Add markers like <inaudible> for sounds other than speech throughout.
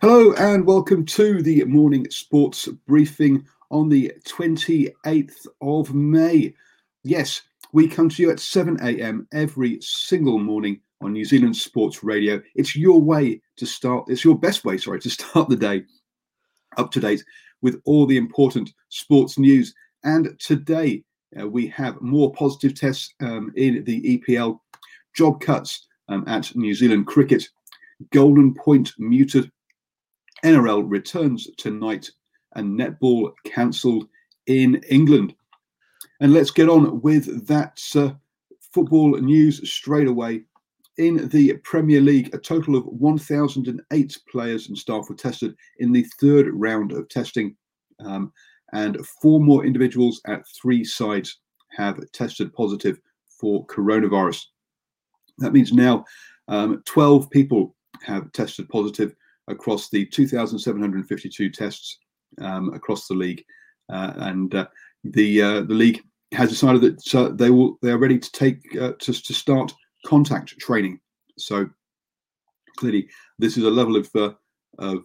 Hello and welcome to the morning sports briefing on the 28th of May. Yes, we come to you at 7 a.m. every single morning on New Zealand Sports Radio. It's your way to start, it's your best way, sorry, to <laughs> start the day up to date with all the important sports news. And today uh, we have more positive tests um, in the EPL, job cuts um, at New Zealand cricket, Golden Point muted, NRL returns tonight, and netball cancelled in England. And let's get on with that uh, football news straight away in the Premier League, a total of 1,008 players and staff were tested in the third round of testing, um, and four more individuals at three sides have tested positive for coronavirus. That means now um, 12 people have tested positive across the 2,752 tests um, across the league, uh, and uh, the uh, the league has decided that they will they are ready to take uh, to, to start contact training. So clearly, this is a level of uh, of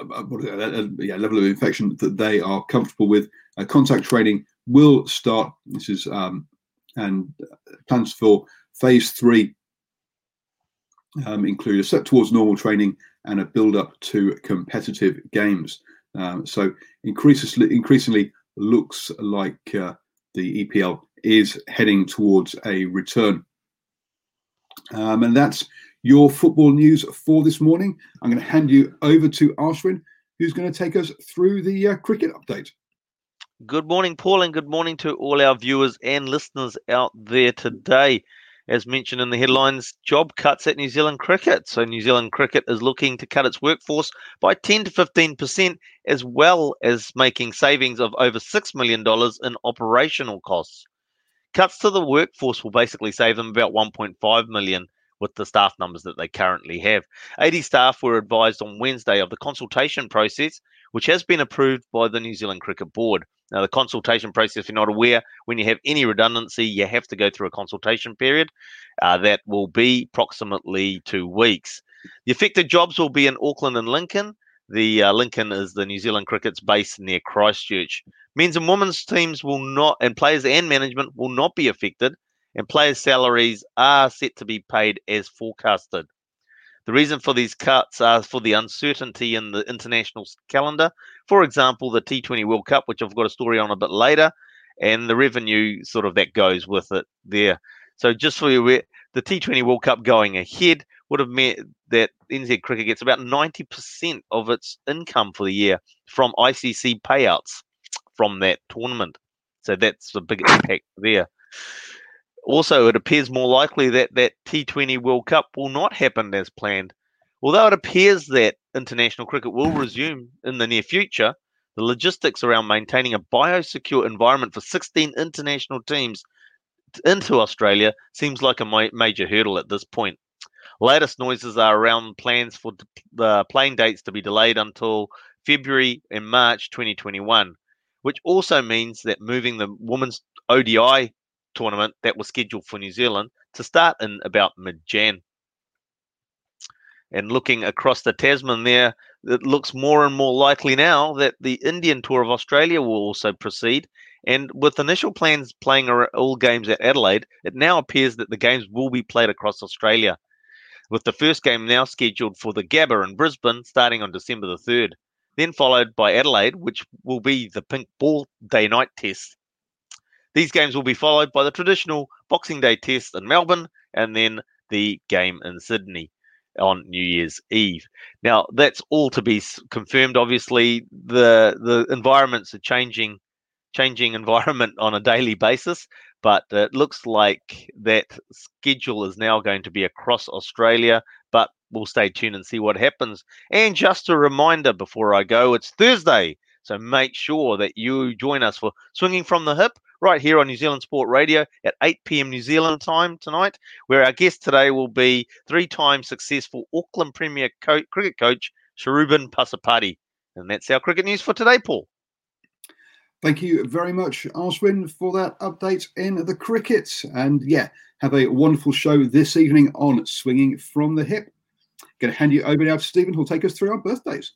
uh, yeah, level of infection that they are comfortable with. Contact training will start. This is um, and plans for phase three um, include a step towards normal training and a build up to competitive games. Um, so increasingly, increasingly looks like uh, the EPL is heading towards a return. Um, and that's your football news for this morning. I'm going to hand you over to Ashwin, who's going to take us through the uh, cricket update. Good morning, Paul, and good morning to all our viewers and listeners out there today. As mentioned in the headlines, job cuts at New Zealand Cricket. So, New Zealand Cricket is looking to cut its workforce by 10 to 15%, as well as making savings of over $6 million in operational costs. Cuts to the workforce will basically save them about 1.5 million with the staff numbers that they currently have. 80 staff were advised on Wednesday of the consultation process, which has been approved by the New Zealand Cricket Board. Now, the consultation process, if you're not aware, when you have any redundancy, you have to go through a consultation period. Uh, that will be approximately two weeks. The affected jobs will be in Auckland and Lincoln. The uh, Lincoln is the New Zealand Cricket's base near Christchurch. Men's and women's teams will not, and players and management will not be affected, and players' salaries are set to be paid as forecasted. The reason for these cuts are for the uncertainty in the international calendar. For example, the T20 World Cup, which I've got a story on a bit later, and the revenue sort of that goes with it there. So just for you, the T20 World Cup going ahead would have meant that NZ Cricket gets about 90% of its income for the year from ICC payouts from that tournament. So that's a big impact there. Also, it appears more likely that that T20 World Cup will not happen as planned. Although it appears that international cricket will resume in the near future, the logistics around maintaining a biosecure environment for 16 international teams into Australia seems like a major hurdle at this point. Latest noises are around plans for the playing dates to be delayed until February and March 2021. which also means that moving the women's ODI tournament that was scheduled for New Zealand to start in about mid Jan. And looking across the Tasman there, it looks more and more likely now that the Indian Tour of Australia will also proceed. And with initial plans playing all games at Adelaide, it now appears that the games will be played across Australia, with the first game now scheduled for the Gabba in Brisbane starting on December the 3rd, then followed by Adelaide, which will be the pink ball day night test. These games will be followed by the traditional Boxing Day test in Melbourne and then the game in Sydney on New Year's Eve. Now, that's all to be confirmed. Obviously, the the environments are changing, changing <laughs> environment on a daily basis. But it looks like that schedule is now going to be across Australia. But we'll stay tuned and see what happens. And just a reminder before I go, it's Thursday. So make sure that you join us for Swinging from the Hip right here on New Zealand Sport Radio at 8 p.m. New Zealand time tonight, where our guest today will be three time successful Auckland Premier co- cricket coach Sharubin Pasupati. And that's our cricket news for today, Paul. Thank you very much, Aswin, for that update in the cricket. And yeah, have a wonderful show this evening on Swinging from the Hip. Going to hand you over now to Stephen, who'll take us through our birthdays.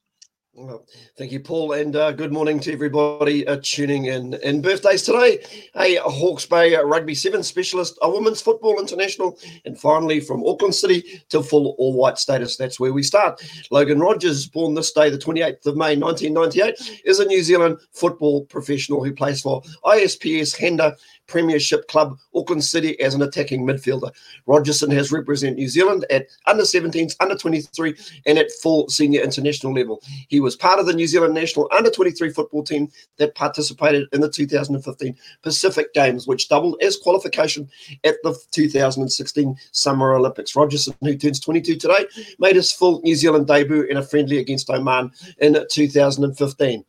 Well, thank you, Paul, and uh, good morning to everybody uh, tuning in. In birthdays today, a Hawke's Bay Rugby Seven specialist, a women's football international, and finally from Auckland City to full all white status. That's where we start. Logan Rogerson, born this day, the 28th of May 1998, is a New Zealand football professional who plays for ISPS Handa Premiership club, Auckland City, as an attacking midfielder. Rogerson has represented New Zealand at under 17s, under 23, and at full senior international level. He was part of the New Zealand national under 23 football team that participated in the 2015 Pacific Games, which doubled as qualification at the 2016 Summer Olympics. Rogerson, who turns 22 today, made his full New Zealand debut in a friendly against Oman in 2015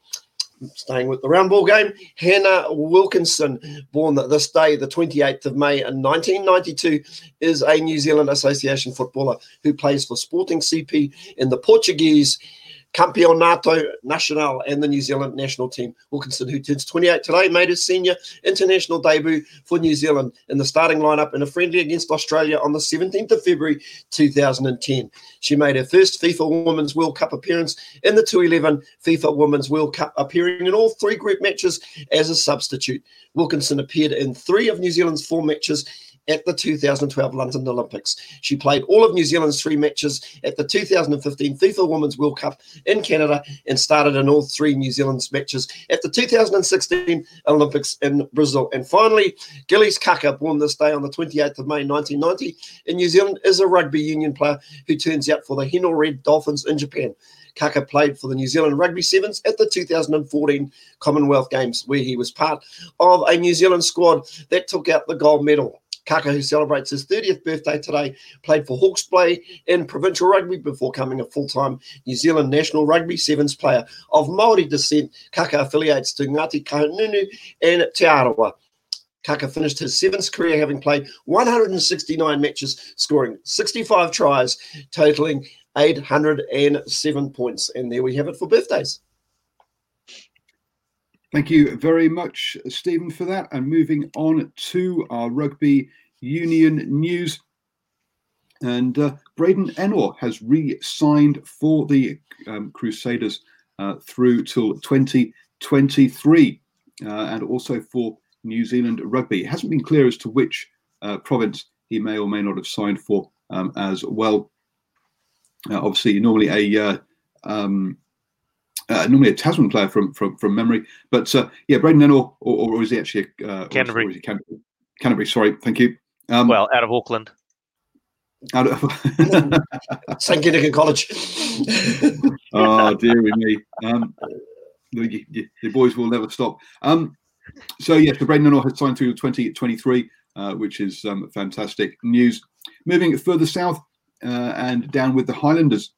staying with the round ball game, Hannah Wilkinson, born this day, the 28th of May in 1992, is a New Zealand Association footballer who plays for Sporting CP in the Portuguese Campeonato Nacional and the New Zealand national team. Wilkinson, who turns 28 today, made his senior international debut for New Zealand in the starting lineup in a friendly against Australia on the 17th of February 2010. She made her first FIFA Women's World Cup appearance in the 2011 FIFA Women's World Cup, appearing in all three group matches as a substitute. Wilkinson appeared in three of New Zealand's four matches at the 2012 London Olympics. She played all of New Zealand's three matches at the 2015 FIFA Women's World Cup in Canada and started in all three New Zealand's matches at the 2016 Olympics in Brazil. And finally, Gillies Kaka, born this day on the 28th of May 1990 in New Zealand, is a rugby union player who turns out for the Hino Red Dolphins in Japan. Kaka played for the New Zealand Rugby Sevens at the 2014 Commonwealth Games, where he was part of a New Zealand squad that took out the gold medal. Kaka, who celebrates his 30th birthday today, played for Hawke's Bay in provincial rugby before becoming a full-time New Zealand national rugby sevens player of Maori descent. Kaka affiliates to Ngati Kahungunu and Te Arawa. Kaka finished his sevens career having played 169 matches, scoring 65 tries, totaling 807 points. And there we have it for birthdays. Thank you very much, Stephen, for that. And moving on to our rugby union news. And uh, Braydon Ennor has re signed for the um, Crusaders uh, through till 2023 uh, and also for New Zealand rugby. It hasn't been clear as to which uh, province he may or may not have signed for um, as well. Uh, obviously, normally a uh, um, uh, normally a Tasman player from from, from memory. But uh, yeah, Braydon Ennor, or, or, is he actually uh, Canterbury? Or, Canterbury? Canterbury, sorry, thank you. Um, well, out of Auckland. Out of <laughs> St Kentigern College. <laughs> oh dear me. Um, the, the, boys will never stop. Um, so yes, the Braydon Ennor has signed through 2023, uh, which is um, fantastic news. Moving further south uh, and down with the Highlanders,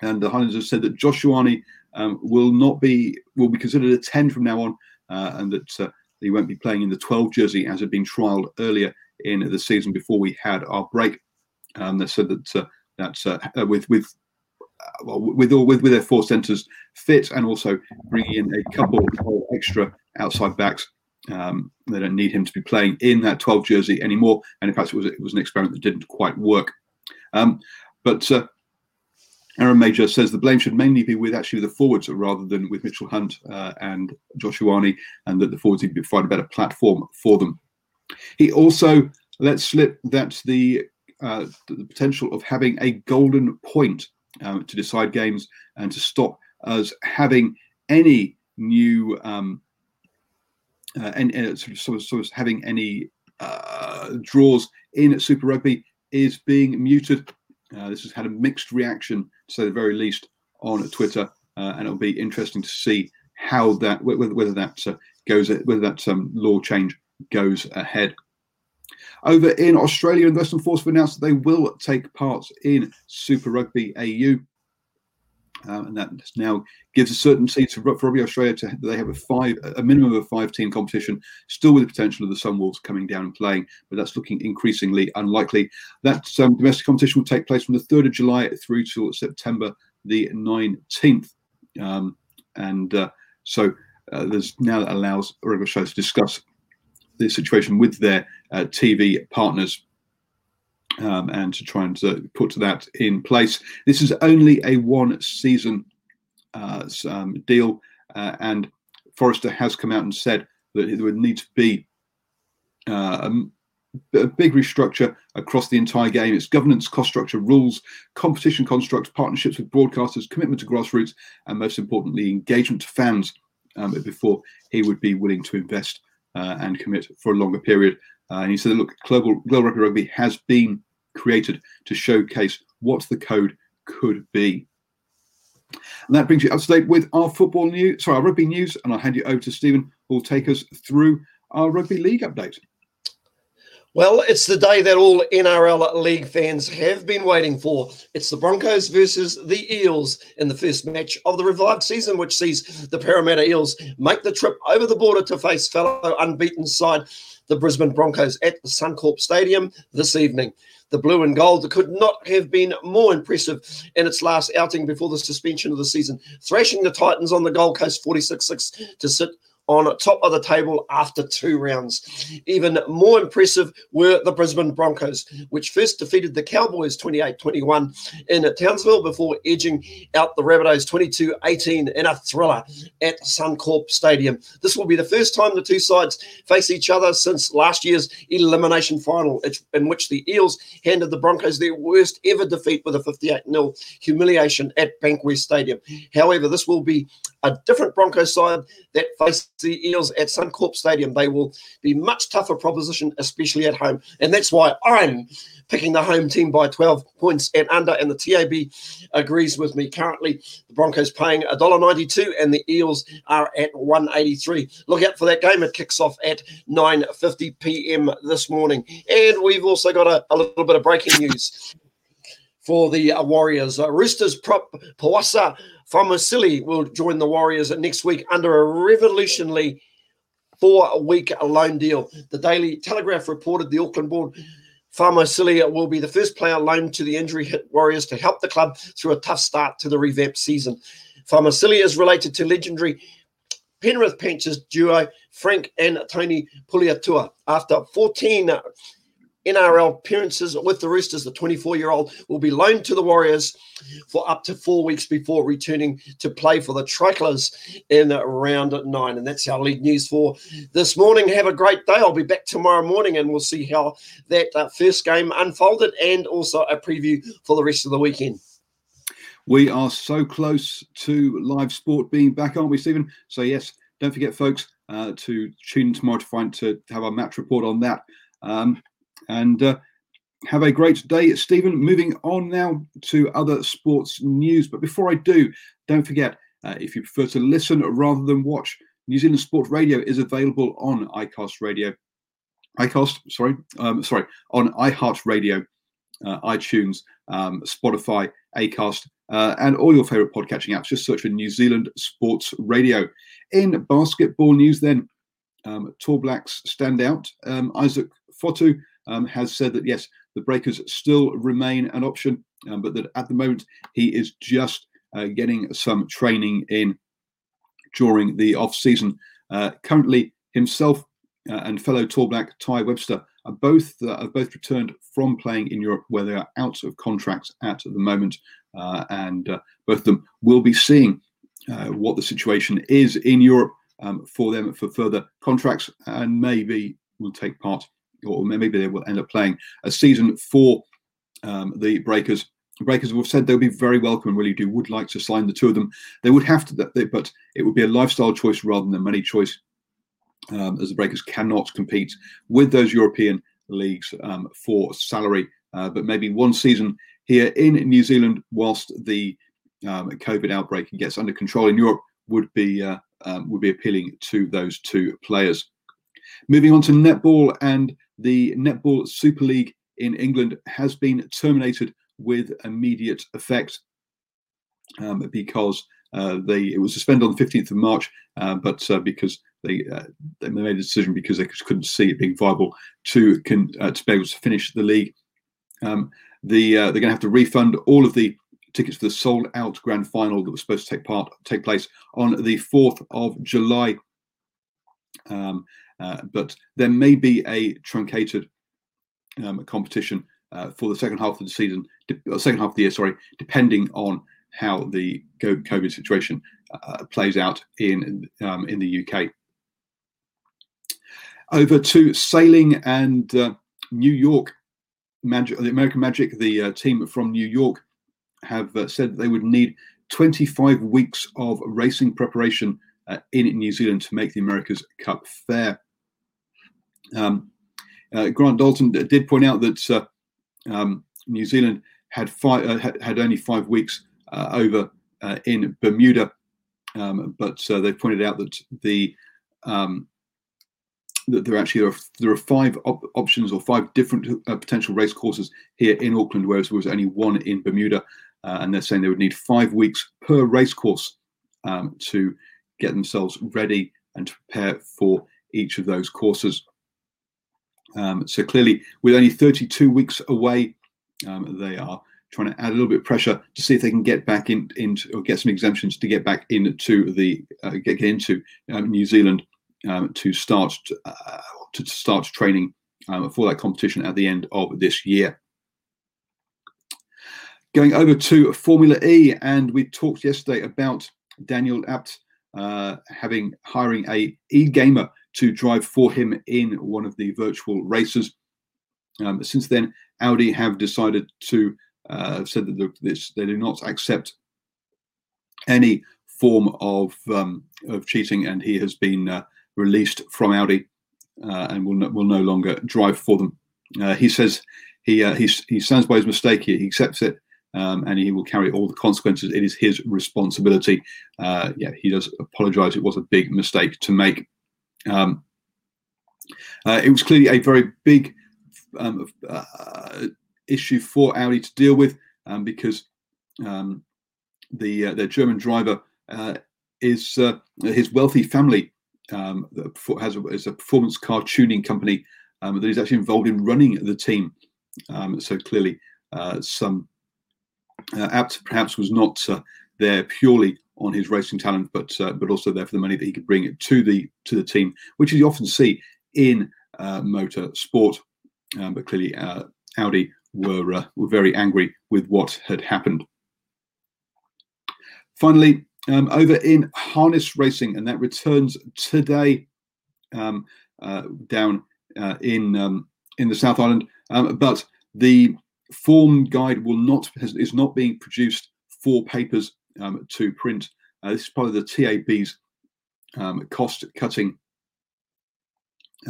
and the Highlanders have said that Josh Ioane um, will not be will be considered a 10 from now on, uh, and that uh, he won't be playing in the 12 jersey as had been trialled earlier in the season before we had our break. Um, said that uh, that's uh, with with well, with all with with their four centres fit, and also bringing in a couple of extra outside backs. Um, they don't need him to be playing in that 12 jersey anymore. And in fact, it was it was an experiment that didn't quite work. Um, but uh, Aaron Mauger says the blame should mainly be with actually the forwards rather than with Mitchell Hunt uh, and Josh Ioane, and that the forwards need to provide a better platform for them. He also let slip that the uh, the potential of having a golden point um, to decide games and to stop us having any new um, uh, and, uh, sort, of, sort, of, sort of having any uh, draws in Super Rugby is being muted. Uh, this has had a mixed reaction, to say the very least, on Twitter, uh, and it'll be interesting to see how that whether, whether that uh, goes whether that um, law change goes ahead. Over in Australia, and Western Force have announced that they will take part in Super Rugby AU. Um, and that now gives a certainty to for Rugby Australia to they have a five a minimum of five team competition, still with the potential of the Sunwolves coming down and playing, but that's looking increasingly unlikely. That um, domestic competition will take place from the 3rd of July through to September the 19th. Um, and uh, so uh, there's now that allows Rugby Australia to discuss the situation with their uh, TV partners um, and to try and uh, put that in place. This is only a one season uh, um, deal, uh, and Forrester has come out and said that there would need to be uh, a big restructure across the entire game. Its governance, cost structure, rules, competition constructs, partnerships with broadcasters, commitment to grassroots, and most importantly, engagement to fans um, before he would be willing to invest uh, and commit for a longer period. Uh, and he said, look, global, global rugby rugby has been created to showcase what the code could be. And that brings you up to date with our football news, sorry, our rugby news. And I'll hand you over to Stephen, who will take us through our rugby league update. Well, it's the day that all NRL League fans have been waiting for. It's the Broncos versus the Eels in the first match of the revived season, which sees the Parramatta Eels make the trip over the border to face fellow unbeaten side, the Brisbane Broncos, at the Suncorp Stadium this evening. The blue and gold could not have been more impressive in its last outing before the suspension of the season, thrashing the Titans on the Gold Coast 46 6 to sit on top of the table after two rounds. Even more impressive were the Brisbane Broncos, which first defeated the Cowboys 28 21 in Townsville before edging out the Rabbitohs 22 18 in a thriller at Suncorp Stadium. This will be the first time the two sides face each other since last year's elimination final, in which the Eels handed the Broncos their worst ever defeat with a 58 0 humiliation at Bankwest Stadium. However, this will be a different Broncos side that face the Eels at Suncorp Stadium. They will be much tougher proposition, especially at home. And that's why I'm picking the home team by 12 points and under. And the TAB agrees with me. Currently, the Broncos paying $1.92 and the Eels are at 183. Look out for that game. It kicks off at 9.50 p.m. this morning. And we've also got a, a little bit of breaking news for the uh, Warriors. Uh, Roosters prop Poasa Faamausili will join the Warriors next week under a revolutionary four week loan deal. The Daily Telegraph reported the Auckland board. Faamausili will be the first player loaned to the injury hit Warriors to help the club through a tough start to the revamped season. Faamausili is related to legendary Penrith Panthers duo Frank and Tony Puletua. After 14 NRL appearances with the Roosters. The 24 year old will be loaned to the Warriors for up to four weeks before returning to play for the Tricolours in round nine. And that's our league news for this morning. Have a great day. I'll be back tomorrow morning and we'll see how that uh, first game unfolded and also a preview for the rest of the weekend. We are so close to live sport being back, aren't we, Stephen? So, yes, don't forget, folks, uh, to tune in tomorrow to find to have our match report on that. Um, and uh, have a great day, Stephen. Moving on now to other sports news. But before I do, don't forget uh, if you prefer to listen rather than watch, New Zealand Sport Radio is available on iCast Radio. iCast, sorry, um, sorry, on iHeartRadio, uh, iTunes, um, Spotify, Acast, uh, and all your favourite podcatching apps. Just search for New Zealand Sports Radio. In basketball news, then, um, Tall Blacks stand out. Um, Isaac Fotu um, has said that yes, the Breakers still remain an option um, but that at the moment he is just uh, getting some training in during the off season. Uh, currently, himself uh, and fellow Tall Black Tai Webster are both uh, have both returned from playing in Europe, where they are out of contracts at the moment, uh, and uh, both of them will be seeing what the situation is in Europe um, for them for further contracts, and maybe will take part, or maybe they will end up playing a season for um, the Breakers. Breakers have said they'll be very welcome and really do would like to sign the two of them. They would have to, but it would be a lifestyle choice rather than a money choice um, as the Breakers cannot compete with those European leagues um, for salary. Uh, but maybe one season here in New Zealand, whilst the um, COVID outbreak gets under control in Europe, would be uh, um, would be appealing to those two players. Moving on to netball and the netball Super League in England has been terminated with immediate effect um, because uh, they it was suspended on the 15th of March, uh, but uh, because they uh, they made a decision because they couldn't see it being viable to can uh, to be able to finish the league. Um, the uh, they're going to have to refund all of the tickets for the sold out grand final that was supposed to take part take place on the 4th of July. Um, but there may be a truncated um, competition for the second half of the season, second half of the year, sorry, depending on how the COVID situation uh, plays out in um, in the UK. Over to sailing and uh, New York Magic, the American Magic, the uh, team from New York, have uh, said they would need 25 weeks of racing preparation uh, in New Zealand to make the America's Cup fair. Um, uh, Grant Dalton did point out that um, New Zealand had, five, had, had only five weeks uh, over uh, in Bermuda. Um, but uh, they pointed out that the um, that there actually are there are five op- options or five different uh, potential race courses here in Auckland, whereas there was only one in Bermuda, uh, and they're saying they would need five weeks per race course um, to get themselves ready and to prepare for each of those courses. Um, so clearly, with only 32 weeks away, um, they are trying to add a little bit of pressure to see if they can get back in into or get some exemptions to get back into the uh, get, get, into um, New Zealand um, to start uh, to, start training um, for that competition at the end of this year. Going over to Formula E, and we talked yesterday about Daniel Abt uh, having hiring a e gamer to drive for him in one of the virtual races. Um, since then, Audi have decided to uh, said that this, they do not accept any form of um, of cheating, and he has been uh, released from Audi uh, and will no, will no longer drive for them. Uh, he says he he he stands by his mistake. He accepts it. Um, and he will carry all the consequences. It is his responsibility. Uh, yeah, he does apologise. It was a big mistake to make. Um, it was clearly a very big um, issue for Audi to deal with um, because um, the uh, their German driver uh, is uh, his wealthy family um, has a, is a performance car tuning company that is actually involved in running the team. So clearly, uh, some uh, Abt perhaps was not uh, there purely on his racing talent, but but also there for the money that he could bring to the to the team, which you often see in motor sport. Um, but clearly, Audi were uh, were very angry with what had happened. Finally, um, over in harness racing, and that returns today um, uh, down uh, in um, in the South Island. Um, but the form guide will not has, is not being produced for papers um, to print. Uh, this is part of the TAB's um, cost cutting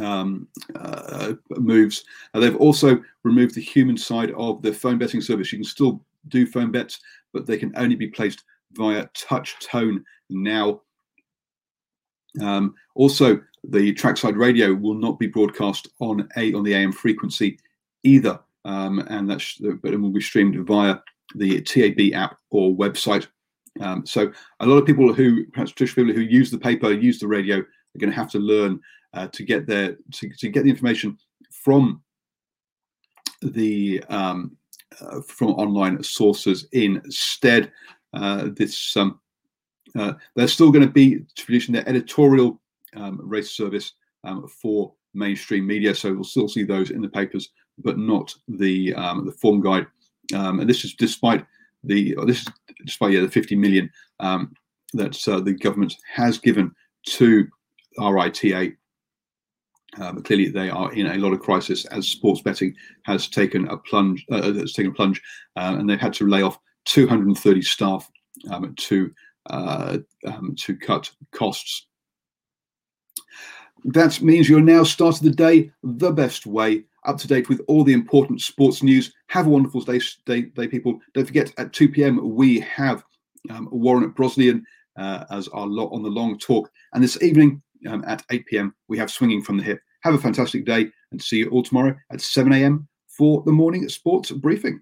um, uh, moves. Uh, they've also removed the human side of the phone betting service. You can still do phone bets, but they can only be placed via touch tone now. Um, also, the trackside radio will not be broadcast on a on the AM frequency either, um, and that's but it will be streamed via the TAB app or website. Um, so a lot of people who perhaps traditional people who use the paper, use the radio, are going to have to learn uh, to get their to, to get the information from the um, uh, from online sources instead. Uh, this um, uh, they're still going to be producing their editorial um, race service um, for mainstream media, so we'll still see those in the papers, but not the um, the form guide. Um, and this is despite the this is despite yeah the 50 million um, that uh, the government has given to RITA. Um, clearly, they are in a lot of crisis as sports betting has taken a plunge. Uh, has taken a plunge, uh, and they've had to lay off 230 staff um, to uh, um, to cut costs. That means you're now starting the day the best way, up to date with all the important sports news. Have a wonderful day, day, day people. Don't forget, at 2 p.m., we have um, Warren Brosnian uh, as our lot on the long talk. And this evening um, at 8 p.m., we have Swinging from the Hip. Have a fantastic day and see you all tomorrow at 7 a.m. for the morning sports briefing.